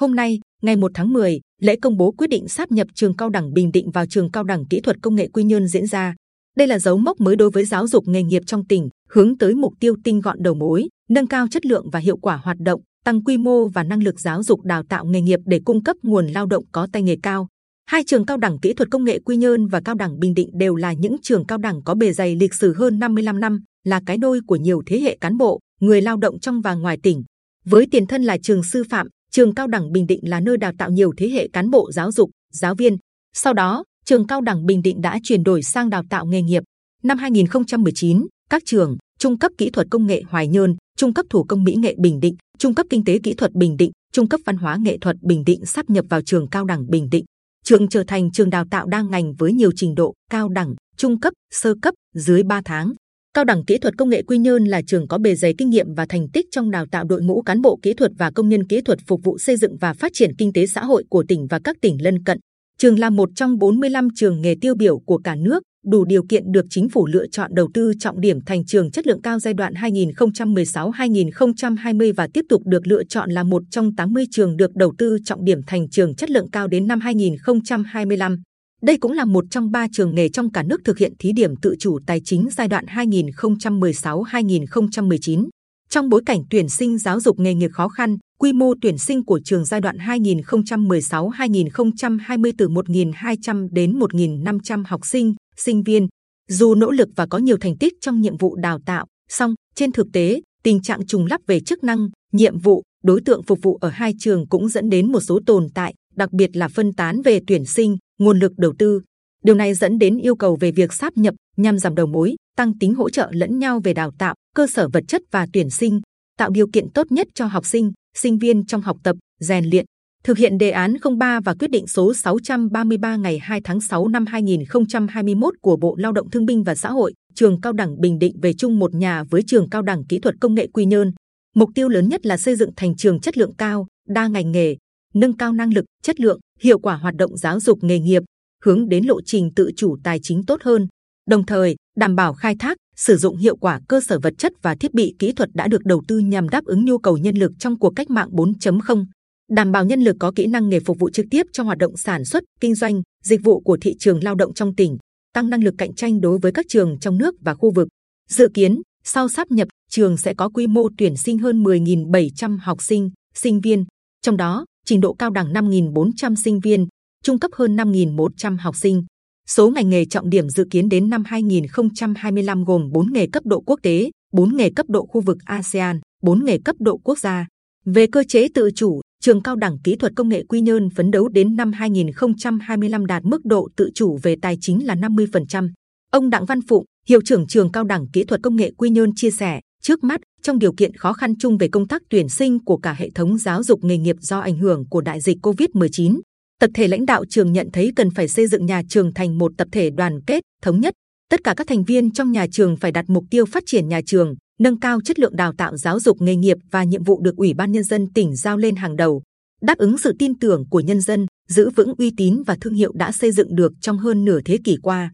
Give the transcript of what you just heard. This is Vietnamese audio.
Hôm nay, ngày 1 tháng 10, lễ công bố quyết định sáp nhập trường cao đẳng Bình Định vào trường cao đẳng kỹ thuật công nghệ Quy Nhơn diễn ra. Đây là dấu mốc mới đối với giáo dục nghề nghiệp trong tỉnh, hướng tới mục tiêu tinh gọn đầu mối, nâng cao chất lượng và hiệu quả hoạt động, tăng quy mô và năng lực giáo dục đào tạo nghề nghiệp để cung cấp nguồn lao động có tay nghề cao. Hai trường cao đẳng kỹ thuật công nghệ Quy Nhơn và cao đẳng Bình Định đều là những trường cao đẳng có bề dày lịch sử hơn 55 năm, là cái đôi của nhiều thế hệ cán bộ, người lao động trong và ngoài tỉnh. Với tiền thân là trường sư phạm, trường cao đẳng Bình Định là nơi đào tạo nhiều thế hệ cán bộ giáo dục, giáo viên. Sau đó, trường cao đẳng Bình Định đã chuyển đổi sang đào tạo nghề nghiệp. Năm 2019, các trường trung cấp kỹ thuật công nghệ Hoài Nhơn, trung cấp thủ công mỹ nghệ Bình Định, trung cấp kinh tế kỹ thuật Bình Định, trung cấp văn hóa nghệ thuật Bình Định sắp nhập vào trường cao đẳng Bình Định. Trường trở thành trường đào tạo đa ngành với nhiều trình độ cao đẳng, trung cấp, sơ cấp dưới 3 tháng. Cao đẳng kỹ thuật công nghệ Quy Nhơn là trường có bề dày kinh nghiệm và thành tích trong đào tạo đội ngũ cán bộ kỹ thuật và công nhân kỹ thuật phục vụ xây dựng và phát triển kinh tế xã hội của tỉnh và các tỉnh lân cận. Trường là một trong 45 trường nghề tiêu biểu của cả nước, đủ điều kiện được chính phủ lựa chọn đầu tư trọng điểm thành trường chất lượng cao giai đoạn 2016-2020 và tiếp tục được lựa chọn là một trong 80 trường được đầu tư trọng điểm thành trường chất lượng cao đến năm 2025. Đây cũng là một trong ba trường nghề trong cả nước thực hiện thí điểm tự chủ tài chính giai đoạn 2016-2019. Trong bối cảnh tuyển sinh giáo dục nghề nghiệp khó khăn, quy mô tuyển sinh của trường giai đoạn 2016-2020 từ 1.200 đến 1.500 học sinh, sinh viên. Dù nỗ lực và có nhiều thành tích trong nhiệm vụ đào tạo, song trên thực tế tình trạng trùng lắp về chức năng, nhiệm vụ, đối tượng phục vụ ở hai trường cũng dẫn đến một số tồn tại, đặc biệt là phân tán về tuyển sinh, nguồn lực đầu tư. Điều này dẫn đến yêu cầu về việc sáp nhập nhằm giảm đầu mối, tăng tính hỗ trợ lẫn nhau về đào tạo, cơ sở vật chất và tuyển sinh, tạo điều kiện tốt nhất cho học sinh, sinh viên trong học tập, rèn luyện. Thực hiện đề án 03 và quyết định số 633 ngày 2 tháng 6 năm 2021 của Bộ Lao động Thương binh và Xã hội, trường cao đẳng Bình Định về chung một nhà với trường cao đẳng kỹ thuật công nghệ Quy Nhơn. Mục tiêu lớn nhất là xây dựng thành trường chất lượng cao, đa ngành nghề, nâng cao năng lực, chất lượng, hiệu quả hoạt động giáo dục nghề nghiệp, hướng đến lộ trình tự chủ tài chính tốt hơn. Đồng thời, đảm bảo khai thác, sử dụng hiệu quả cơ sở vật chất và thiết bị kỹ thuật đã được đầu tư nhằm đáp ứng nhu cầu nhân lực trong cuộc cách mạng 4.0, đảm bảo nhân lực có kỹ năng nghề phục vụ trực tiếp trong hoạt động sản xuất, kinh doanh, dịch vụ của thị trường lao động trong tỉnh, tăng năng lực cạnh tranh đối với các trường trong nước và khu vực. Dự kiến, sau sắp nhập, trường sẽ có quy mô tuyển sinh hơn 10.700 học sinh, sinh viên, trong đó trình độ cao đẳng 5.400 sinh viên, trung cấp hơn 5.100 học sinh. Số ngành nghề trọng điểm dự kiến đến năm 2025 gồm 4 nghề cấp độ quốc tế, 4 nghề cấp độ khu vực ASEAN, 4 nghề cấp độ quốc gia. Về cơ chế tự chủ, trường cao đẳng kỹ thuật công nghệ Quy Nhơn phấn đấu đến năm 2025 đạt mức độ tự chủ về tài chính là 50%. Ông Đặng Văn Phụng, hiệu trưởng trường cao đẳng kỹ thuật công nghệ Quy Nhơn chia sẻ, trước mắt trong điều kiện khó khăn chung về công tác tuyển sinh của cả hệ thống giáo dục nghề nghiệp do ảnh hưởng của đại dịch Covid-19, tập thể lãnh đạo trường nhận thấy cần phải xây dựng nhà trường thành một tập thể đoàn kết, thống nhất. Tất cả các thành viên trong nhà trường phải đặt mục tiêu phát triển nhà trường, nâng cao chất lượng đào tạo giáo dục nghề nghiệp và nhiệm vụ được Ủy ban Nhân dân tỉnh giao lên hàng đầu, đáp ứng sự tin tưởng của nhân dân, giữ vững uy tín và thương hiệu đã xây dựng được trong hơn nửa thế kỷ qua.